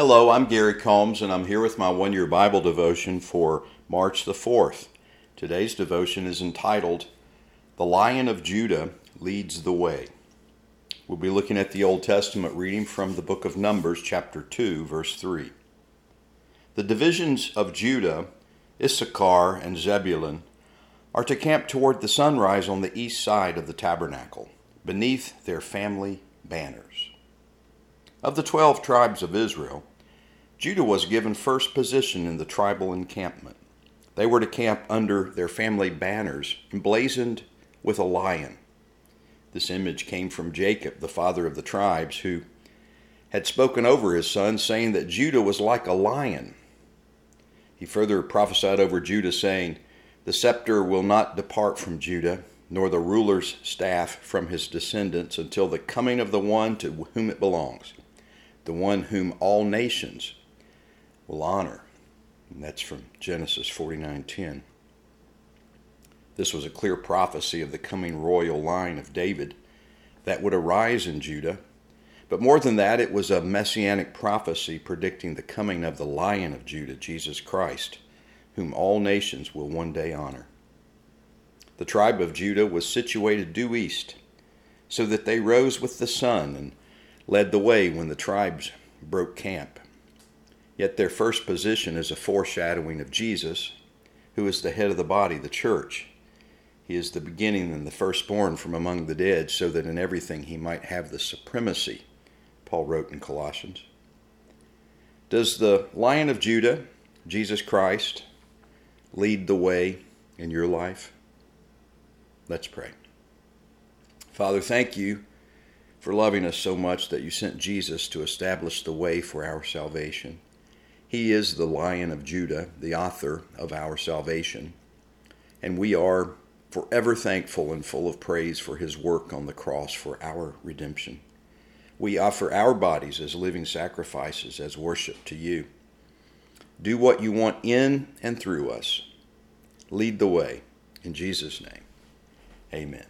Hello, I'm Gary Combs, and I'm here with my one year Bible devotion for March the 4th. Today's devotion is entitled, The Lion of Judah Leads the Way. We'll be looking at the Old Testament reading from the book of Numbers, chapter 2, verse 3. The divisions of Judah, Issachar, and Zebulun are to camp toward the sunrise on the east side of the tabernacle, beneath their family banners. Of the twelve tribes of Israel, Judah was given first position in the tribal encampment. They were to camp under their family banners, emblazoned with a lion. This image came from Jacob, the father of the tribes, who had spoken over his son, saying that Judah was like a lion. He further prophesied over Judah, saying, The scepter will not depart from Judah, nor the ruler's staff from his descendants, until the coming of the one to whom it belongs, the one whom all nations will honor. And that's from Genesis 49:10. This was a clear prophecy of the coming royal line of David that would arise in Judah. But more than that, it was a messianic prophecy predicting the coming of the Lion of Judah, Jesus Christ, whom all nations will one day honor. The tribe of Judah was situated due east, so that they rose with the sun and led the way when the tribes broke camp. Yet their first position is a foreshadowing of Jesus, who is the head of the body, the church. He is the beginning and the firstborn from among the dead, so that in everything he might have the supremacy, Paul wrote in Colossians. Does the Lion of Judah, Jesus Christ, lead the way in your life? Let's pray. Father, thank you for loving us so much that you sent Jesus to establish the way for our salvation. He is the Lion of Judah, the author of our salvation, and we are forever thankful and full of praise for his work on the cross for our redemption. We offer our bodies as living sacrifices, as worship to you. Do what you want in and through us. Lead the way. In Jesus' name, amen.